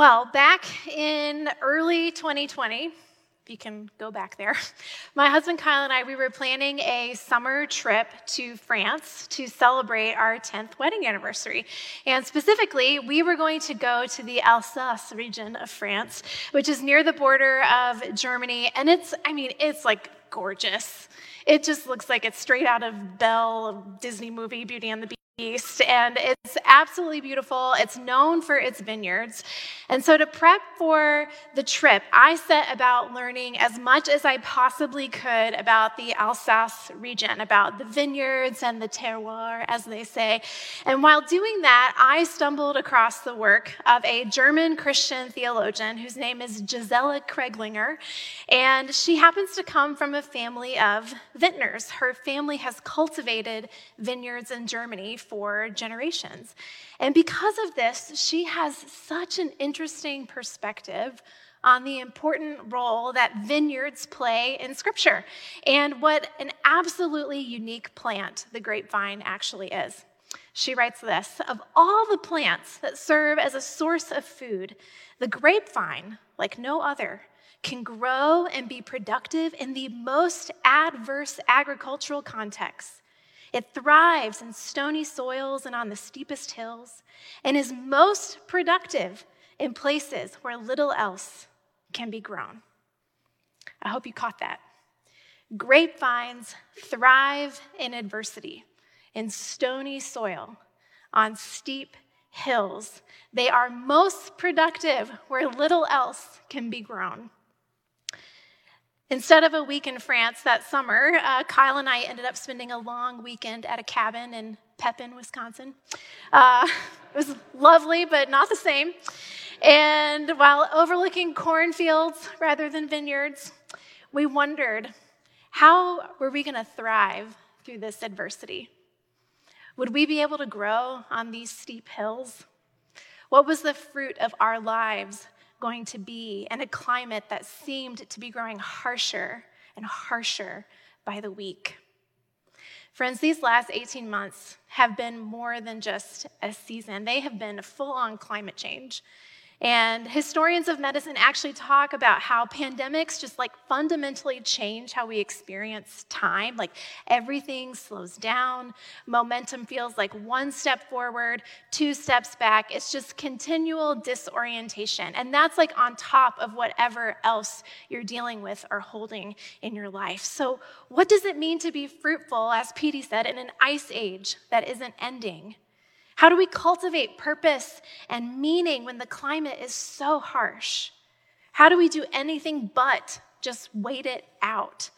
Well, back in early 2020, if you can go back there, my husband Kyle and I, we were planning a summer trip to France to celebrate our 10th wedding anniversary. And specifically, we were going to go to the Alsace region of France, which is near the border of Germany. And it's, I mean, it's like gorgeous. It just looks like it's straight out of Belle Disney movie Beauty and the Beast. East, and it's absolutely beautiful. It's known for its vineyards. And so, to prep for the trip, I set about learning as much as I possibly could about the Alsace region, about the vineyards and the terroir, as they say. And while doing that, I stumbled across the work of a German Christian theologian whose name is Gisela Kreglinger. And she happens to come from a family of vintners. Her family has cultivated vineyards in Germany for generations. And because of this, she has such an interesting perspective on the important role that vineyards play in Scripture and what an absolutely unique plant the grapevine actually is. She writes this Of all the plants that serve as a source of food, the grapevine, like no other, can grow and be productive in the most adverse agricultural contexts it thrives in stony soils and on the steepest hills, and is most productive in places where little else can be grown. I hope you caught that. Grapevines thrive in adversity, in stony soil, on steep hills. They are most productive where little else can be grown. Instead of a week in France that summer, uh, Kyle and I ended up spending a long weekend at a cabin in Pepin, Wisconsin. Uh, it was lovely, but not the same. And while overlooking cornfields rather than vineyards, we wondered how were we going to thrive through this adversity? Would we be able to grow on these steep hills? What was the fruit of our lives going to be in a climate that seemed to be growing harsher and harsher by the week. Friends, these last 18 months have been more than just a season, they have been full on climate change. And historians of medicine actually talk about how pandemics just like fundamentally change how we experience time. Like everything slows down, momentum feels like one step forward, two steps back. It's just continual disorientation. And that's like on top of whatever else you're dealing with or holding in your life. So, what does it mean to be fruitful, as Petey said, in an ice age that isn't ending? How do we cultivate purpose and meaning when the climate is so harsh? How do we do anything but just wait it out?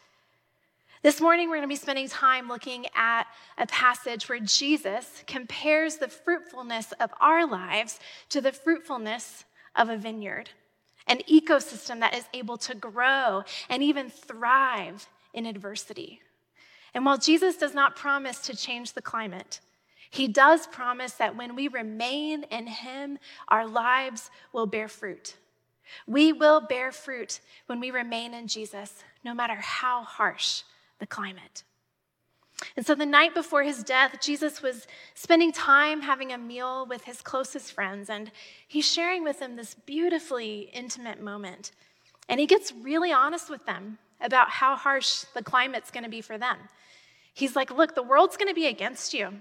This morning, we're going to be spending time looking at a passage where Jesus compares the fruitfulness of our lives to the fruitfulness of a vineyard, an ecosystem that is able to grow and even thrive in adversity. And while Jesus does not promise to change the climate, he does promise that when we remain in Him, our lives will bear fruit. We will bear fruit when we remain in Jesus, no matter how harsh the climate. And so the night before his death, Jesus was spending time having a meal with his closest friends, and he's sharing with them this beautifully intimate moment. And he gets really honest with them about how harsh the climate's gonna be for them. He's like, Look, the world's gonna be against you.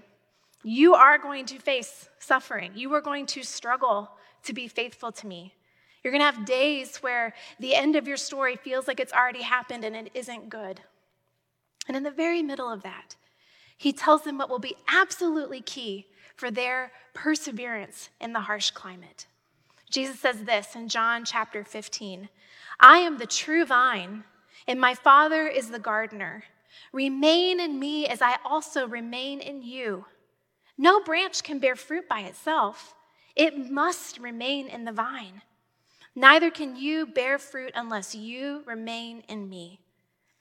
You are going to face suffering. You are going to struggle to be faithful to me. You're going to have days where the end of your story feels like it's already happened and it isn't good. And in the very middle of that, he tells them what will be absolutely key for their perseverance in the harsh climate. Jesus says this in John chapter 15 I am the true vine, and my Father is the gardener. Remain in me as I also remain in you. No branch can bear fruit by itself, it must remain in the vine. Neither can you bear fruit unless you remain in me.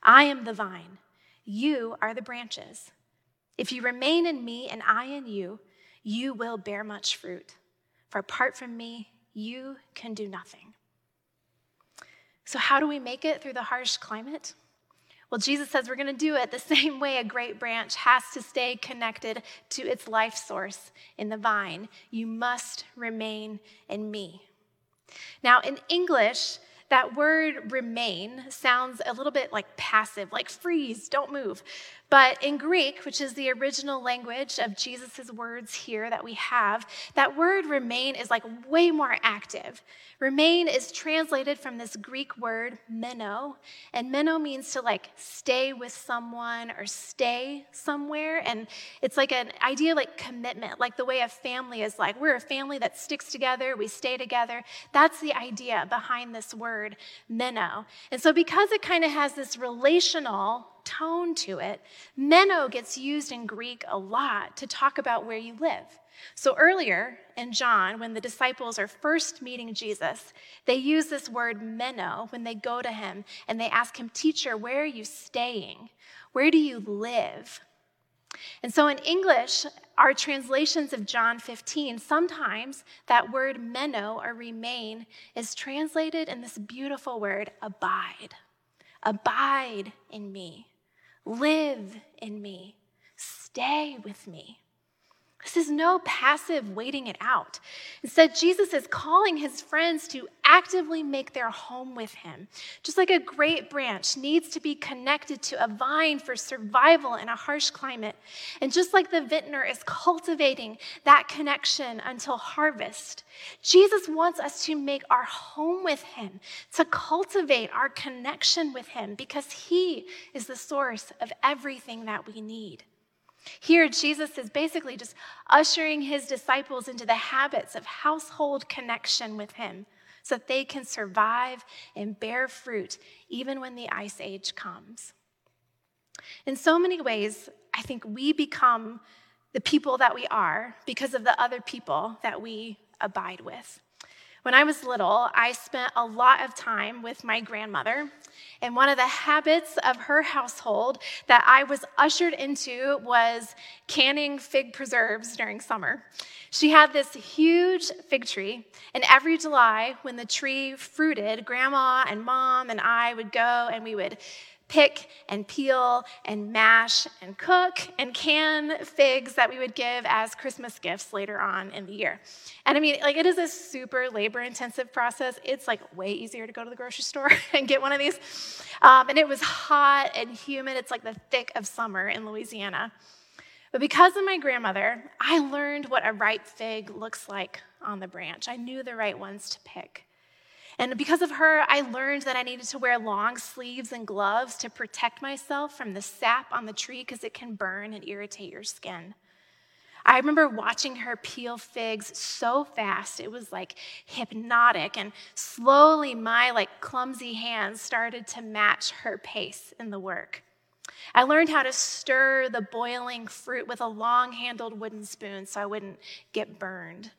I am the vine, you are the branches. If you remain in me and I in you, you will bear much fruit. For apart from me, you can do nothing. So, how do we make it through the harsh climate? Well, Jesus says we're going to do it the same way a great branch has to stay connected to its life source in the vine. You must remain in me. Now, in English, that word remain sounds a little bit like passive, like freeze, don't move. But in Greek, which is the original language of Jesus' words here that we have, that word remain is like way more active. Remain is translated from this Greek word meno, and meno means to like stay with someone or stay somewhere. And it's like an idea like commitment, like the way a family is like. We're a family that sticks together, we stay together. That's the idea behind this word meno. And so, because it kind of has this relational tone to it, meno gets used in Greek a lot to talk about where you live. So earlier in John, when the disciples are first meeting Jesus, they use this word meno when they go to him and they ask him, Teacher, where are you staying? Where do you live? And so in English, our translations of John 15, sometimes that word meno or remain is translated in this beautiful word abide. Abide in me. Live in me. Stay with me. This is no passive waiting it out. Instead, Jesus is calling his friends to actively make their home with him. Just like a great branch needs to be connected to a vine for survival in a harsh climate, and just like the vintner is cultivating that connection until harvest, Jesus wants us to make our home with him, to cultivate our connection with him, because he is the source of everything that we need. Here, Jesus is basically just ushering his disciples into the habits of household connection with him so that they can survive and bear fruit even when the ice age comes. In so many ways, I think we become the people that we are because of the other people that we abide with. When I was little, I spent a lot of time with my grandmother. And one of the habits of her household that I was ushered into was canning fig preserves during summer. She had this huge fig tree, and every July, when the tree fruited, grandma and mom and I would go and we would pick and peel and mash and cook and can figs that we would give as Christmas gifts later on in the year. And I mean, like, it is a super labor intensive process. It's like way easier to go to the grocery store and get one of these. Um, and it was hot and humid. It's like the thick of summer in Louisiana. But because of my grandmother, I learned what a ripe fig looks like on the branch. I knew the right ones to pick. And because of her, I learned that I needed to wear long sleeves and gloves to protect myself from the sap on the tree because it can burn and irritate your skin. I remember watching her peel figs so fast, it was like hypnotic. And slowly, my like clumsy hands started to match her pace in the work. I learned how to stir the boiling fruit with a long handled wooden spoon so I wouldn't get burned.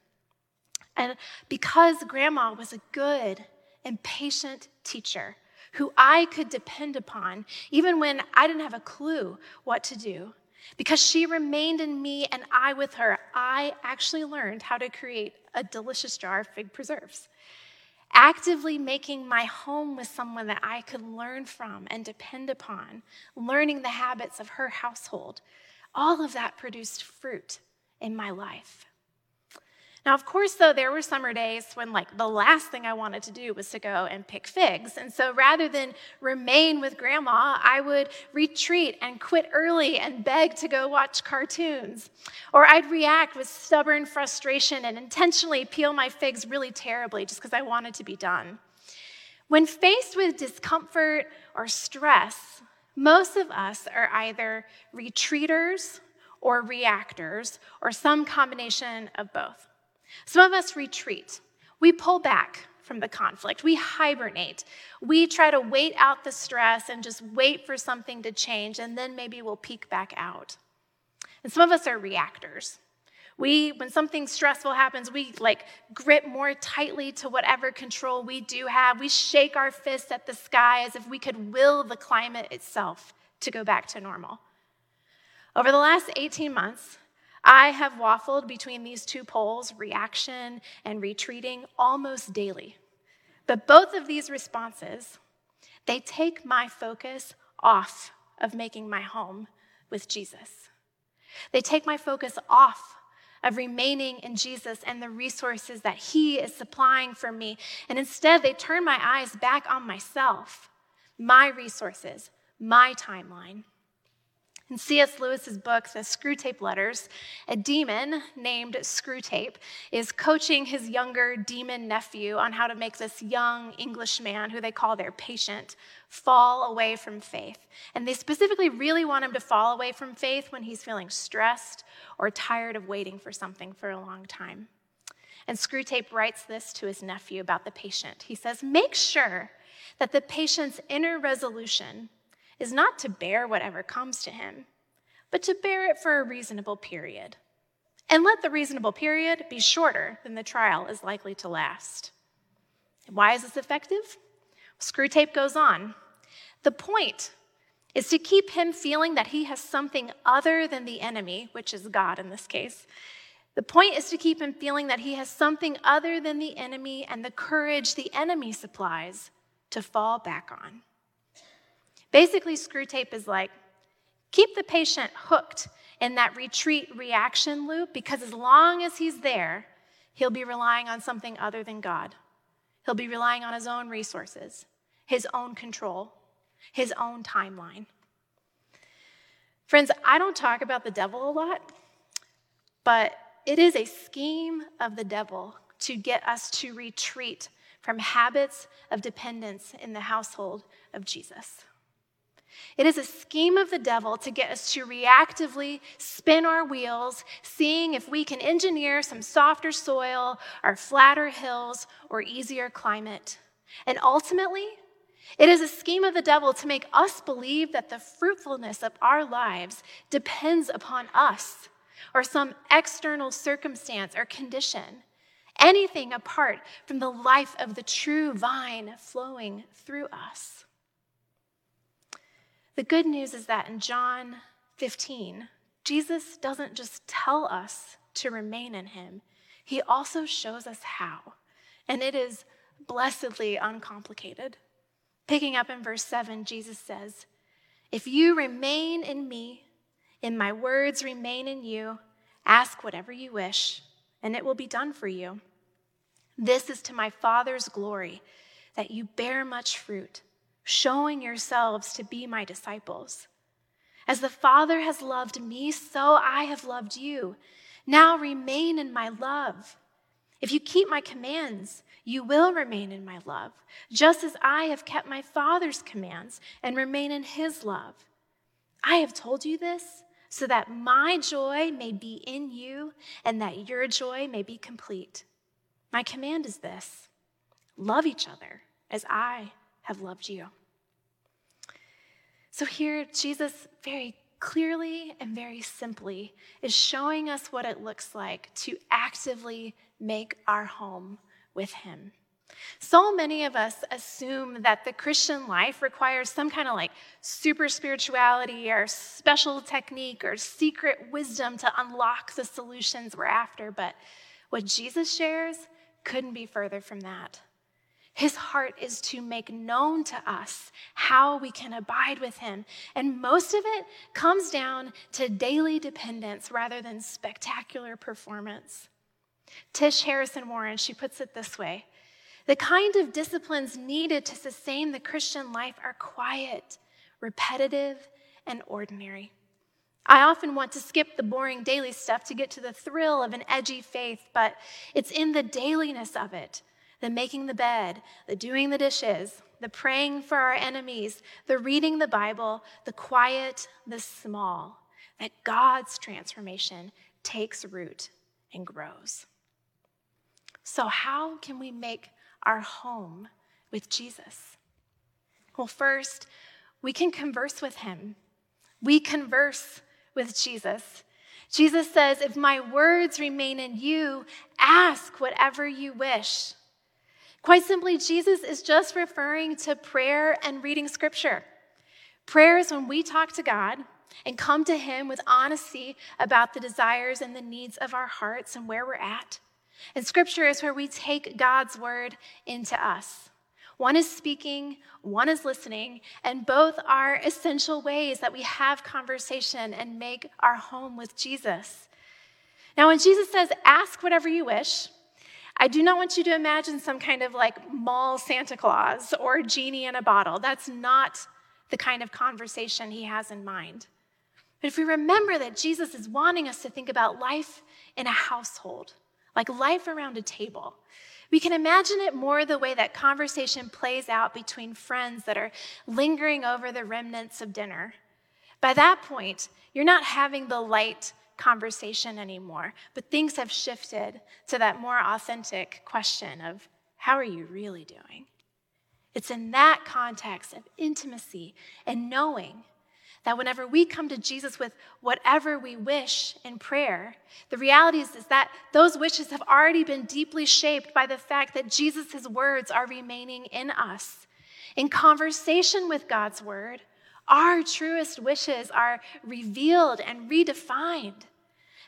And because grandma was a good and patient teacher who I could depend upon, even when I didn't have a clue what to do, because she remained in me and I with her, I actually learned how to create a delicious jar of fig preserves. Actively making my home with someone that I could learn from and depend upon, learning the habits of her household, all of that produced fruit in my life. Now, of course, though, there were summer days when, like, the last thing I wanted to do was to go and pick figs. And so rather than remain with grandma, I would retreat and quit early and beg to go watch cartoons. Or I'd react with stubborn frustration and intentionally peel my figs really terribly just because I wanted to be done. When faced with discomfort or stress, most of us are either retreaters or reactors or some combination of both. Some of us retreat. We pull back from the conflict. We hibernate. We try to wait out the stress and just wait for something to change, and then maybe we'll peek back out. And some of us are reactors. We, when something stressful happens, we like grip more tightly to whatever control we do have. We shake our fists at the sky as if we could will the climate itself to go back to normal. Over the last 18 months, I have waffled between these two poles, reaction and retreating, almost daily. But both of these responses, they take my focus off of making my home with Jesus. They take my focus off of remaining in Jesus and the resources that He is supplying for me. And instead, they turn my eyes back on myself, my resources, my timeline. In C.S. Lewis's book, The Screwtape Letters, a demon named Screwtape is coaching his younger demon nephew on how to make this young Englishman, who they call their patient, fall away from faith. And they specifically really want him to fall away from faith when he's feeling stressed or tired of waiting for something for a long time. And Screwtape writes this to his nephew about the patient. He says, Make sure that the patient's inner resolution is not to bear whatever comes to him, but to bear it for a reasonable period. And let the reasonable period be shorter than the trial is likely to last. Why is this effective? Screwtape goes on. The point is to keep him feeling that he has something other than the enemy, which is God in this case. The point is to keep him feeling that he has something other than the enemy and the courage the enemy supplies to fall back on. Basically, Screwtape is like keep the patient hooked in that retreat reaction loop because as long as he's there, he'll be relying on something other than God. He'll be relying on his own resources, his own control, his own timeline. Friends, I don't talk about the devil a lot, but it is a scheme of the devil to get us to retreat from habits of dependence in the household of Jesus. It is a scheme of the devil to get us to reactively spin our wheels, seeing if we can engineer some softer soil or flatter hills or easier climate. And ultimately, it is a scheme of the devil to make us believe that the fruitfulness of our lives depends upon us or some external circumstance or condition, anything apart from the life of the true vine flowing through us. The good news is that in John 15, Jesus doesn't just tell us to remain in him, he also shows us how. And it is blessedly uncomplicated. Picking up in verse 7, Jesus says, If you remain in me, and my words remain in you, ask whatever you wish, and it will be done for you. This is to my Father's glory, that you bear much fruit showing yourselves to be my disciples. As the Father has loved me, so I have loved you. Now remain in my love. If you keep my commands, you will remain in my love, just as I have kept my Father's commands and remain in his love. I have told you this so that my joy may be in you and that your joy may be complete. My command is this love each other as I have loved you. So here, Jesus very clearly and very simply is showing us what it looks like to actively make our home with Him. So many of us assume that the Christian life requires some kind of like super spirituality or special technique or secret wisdom to unlock the solutions we're after, but what Jesus shares couldn't be further from that. His heart is to make known to us how we can abide with Him. And most of it comes down to daily dependence rather than spectacular performance. Tish Harrison Warren, she puts it this way The kind of disciplines needed to sustain the Christian life are quiet, repetitive, and ordinary. I often want to skip the boring daily stuff to get to the thrill of an edgy faith, but it's in the dailiness of it the making the bed, the doing the dishes, the praying for our enemies, the reading the Bible, the quiet, the small, that God's transformation takes root and grows. So, how can we make our home with Jesus? Well, first, we can converse with him. We converse with Jesus. Jesus says, If my words remain in you, ask whatever you wish. Quite simply, Jesus is just referring to prayer and reading scripture. Prayer is when we talk to God and come to Him with honesty about the desires and the needs of our hearts and where we're at. And scripture is where we take God's word into us. One is speaking, one is listening, and both are essential ways that we have conversation and make our home with Jesus. Now, when Jesus says, ask whatever you wish, I do not want you to imagine some kind of like mall Santa Claus or genie in a bottle. That's not the kind of conversation he has in mind. But if we remember that Jesus is wanting us to think about life in a household, like life around a table, we can imagine it more the way that conversation plays out between friends that are lingering over the remnants of dinner. By that point, you're not having the light conversation anymore, but things have shifted to that more authentic question of how are you really doing? It's in that context of intimacy and knowing that whenever we come to Jesus with whatever we wish in prayer, the reality is, is that those wishes have already been deeply shaped by the fact that Jesus' words are remaining in us. In conversation with God's word, our truest wishes are revealed and redefined.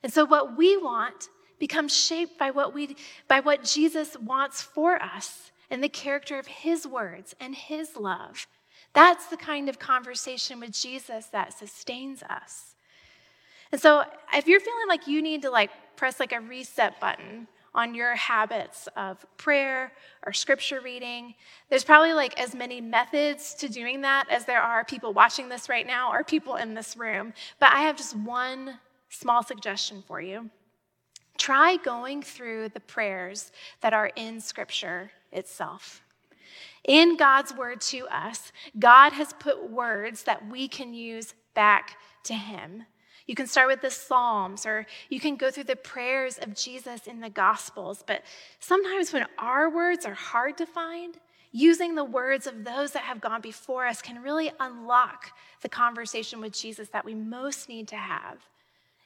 And so what we want becomes shaped by what we by what Jesus wants for us and the character of his words and his love that's the kind of conversation with Jesus that sustains us. And so if you're feeling like you need to like press like a reset button on your habits of prayer or scripture reading, there's probably like as many methods to doing that as there are people watching this right now or people in this room. But I have just one small suggestion for you. Try going through the prayers that are in scripture itself. In God's word to us, God has put words that we can use back to Him. You can start with the Psalms, or you can go through the prayers of Jesus in the Gospels. But sometimes when our words are hard to find, using the words of those that have gone before us can really unlock the conversation with Jesus that we most need to have.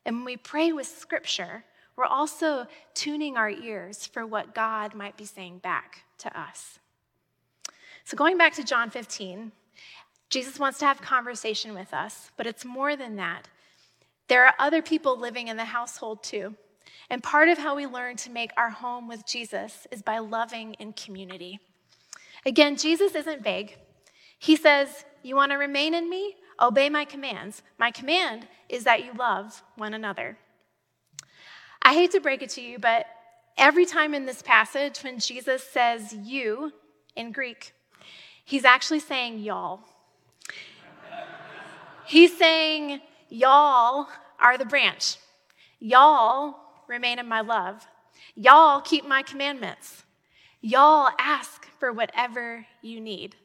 And when we pray with Scripture, we're also tuning our ears for what God might be saying back to us. So, going back to John 15, Jesus wants to have conversation with us, but it's more than that. There are other people living in the household too. And part of how we learn to make our home with Jesus is by loving in community. Again, Jesus isn't vague. He says, You want to remain in me? Obey my commands. My command is that you love one another. I hate to break it to you, but every time in this passage when Jesus says you in Greek, He's actually saying y'all. He's saying y'all are the branch. Y'all remain in my love. Y'all keep my commandments. Y'all ask for whatever you need.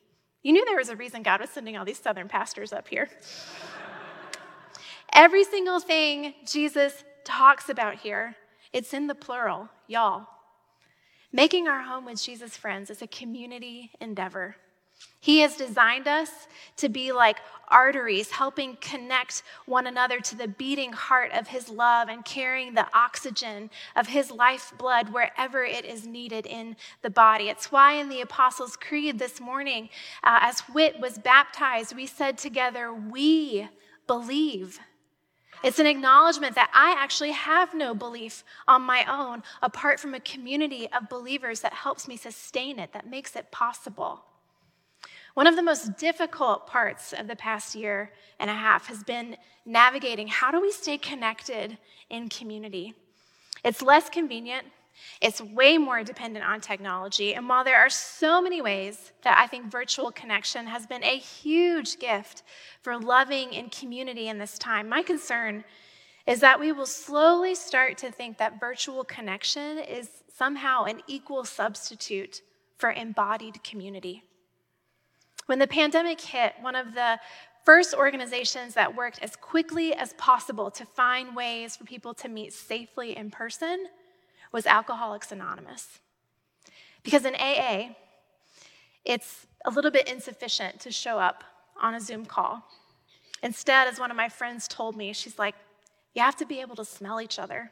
You knew there was a reason God was sending all these southern pastors up here. Every single thing Jesus talks about here, it's in the plural, y'all. Making our home with Jesus' friends is a community endeavor. He has designed us to be like arteries, helping connect one another to the beating heart of His love and carrying the oxygen of His lifeblood wherever it is needed in the body. It's why in the Apostles' Creed this morning, uh, as Whit was baptized, we said together, We believe. It's an acknowledgement that I actually have no belief on my own apart from a community of believers that helps me sustain it, that makes it possible. One of the most difficult parts of the past year and a half has been navigating how do we stay connected in community? It's less convenient, it's way more dependent on technology. And while there are so many ways that I think virtual connection has been a huge gift for loving in community in this time, my concern is that we will slowly start to think that virtual connection is somehow an equal substitute for embodied community. When the pandemic hit, one of the first organizations that worked as quickly as possible to find ways for people to meet safely in person was Alcoholics Anonymous. Because in AA, it's a little bit insufficient to show up on a Zoom call. Instead, as one of my friends told me, she's like, you have to be able to smell each other.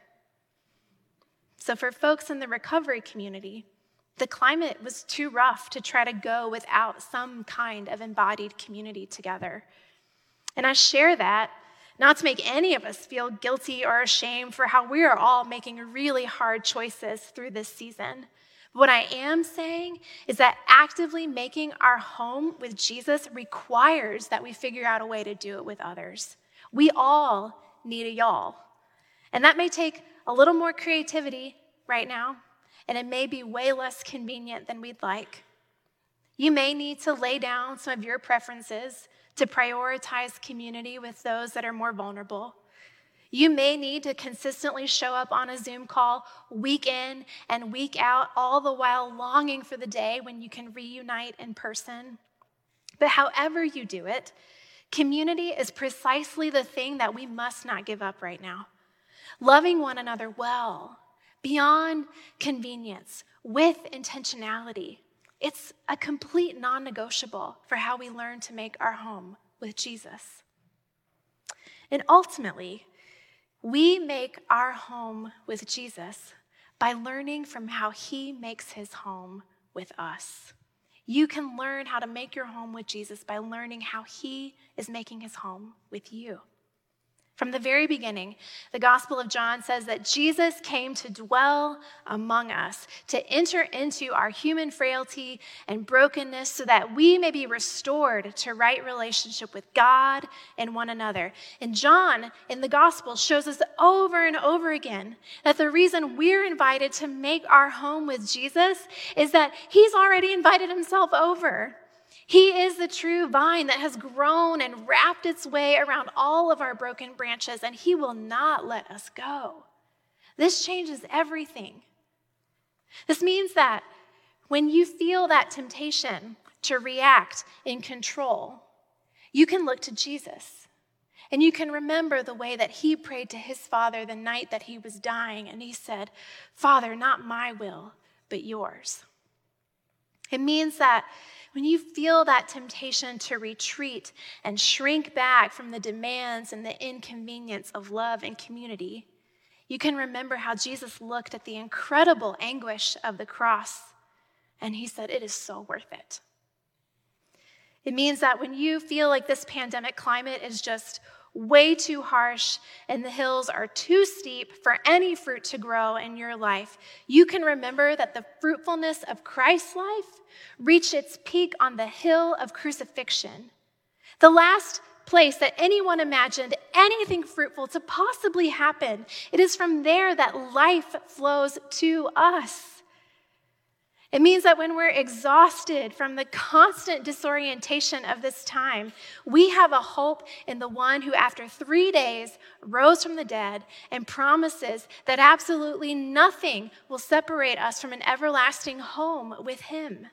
So, for folks in the recovery community, the climate was too rough to try to go without some kind of embodied community together. And I share that not to make any of us feel guilty or ashamed for how we are all making really hard choices through this season. What I am saying is that actively making our home with Jesus requires that we figure out a way to do it with others. We all need a y'all. And that may take a little more creativity right now, and it may be way less convenient than we'd like. You may need to lay down some of your preferences to prioritize community with those that are more vulnerable. You may need to consistently show up on a Zoom call week in and week out, all the while longing for the day when you can reunite in person. But however you do it, community is precisely the thing that we must not give up right now. Loving one another well, beyond convenience, with intentionality. It's a complete non negotiable for how we learn to make our home with Jesus. And ultimately, we make our home with Jesus by learning from how he makes his home with us. You can learn how to make your home with Jesus by learning how he is making his home with you. From the very beginning, the Gospel of John says that Jesus came to dwell among us, to enter into our human frailty and brokenness so that we may be restored to right relationship with God and one another. And John in the Gospel shows us over and over again that the reason we're invited to make our home with Jesus is that he's already invited himself over. He is the true vine that has grown and wrapped its way around all of our broken branches, and He will not let us go. This changes everything. This means that when you feel that temptation to react in control, you can look to Jesus. And you can remember the way that he prayed to his father the night that he was dying, and he said, Father, not my will, but yours. It means that when you feel that temptation to retreat and shrink back from the demands and the inconvenience of love and community, you can remember how Jesus looked at the incredible anguish of the cross and he said, It is so worth it. It means that when you feel like this pandemic climate is just way too harsh and the hills are too steep for any fruit to grow in your life, you can remember that the fruitfulness of Christ's life reached its peak on the hill of crucifixion. The last place that anyone imagined anything fruitful to possibly happen. It is from there that life flows to us. It means that when we're exhausted from the constant disorientation of this time, we have a hope in the one who, after three days, rose from the dead and promises that absolutely nothing will separate us from an everlasting home with him.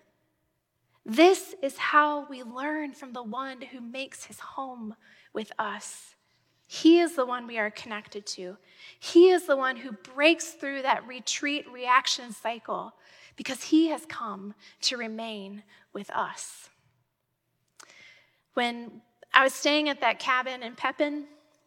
This is how we learn from the one who makes his home with us. He is the one we are connected to. He is the one who breaks through that retreat reaction cycle because he has come to remain with us. When I was staying at that cabin in Pepin,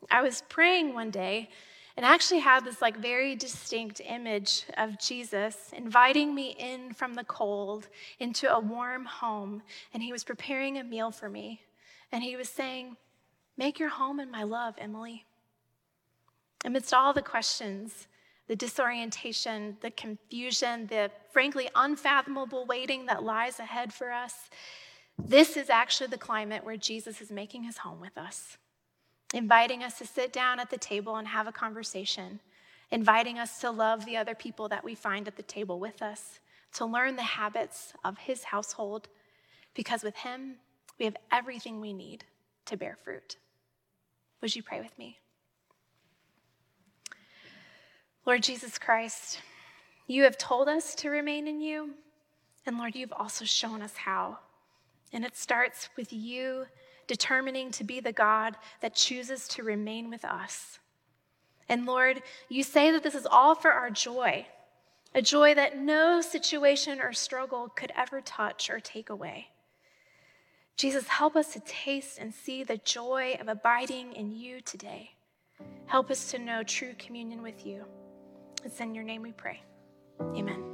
I was praying one day and actually had this like very distinct image of Jesus inviting me in from the cold into a warm home and he was preparing a meal for me and he was saying, "Make your home in my love, Emily." Amidst all the questions the disorientation, the confusion, the frankly unfathomable waiting that lies ahead for us. This is actually the climate where Jesus is making his home with us, inviting us to sit down at the table and have a conversation, inviting us to love the other people that we find at the table with us, to learn the habits of his household, because with him, we have everything we need to bear fruit. Would you pray with me? Lord Jesus Christ, you have told us to remain in you, and Lord, you've also shown us how. And it starts with you determining to be the God that chooses to remain with us. And Lord, you say that this is all for our joy, a joy that no situation or struggle could ever touch or take away. Jesus, help us to taste and see the joy of abiding in you today. Help us to know true communion with you. It's in your name we pray. Amen.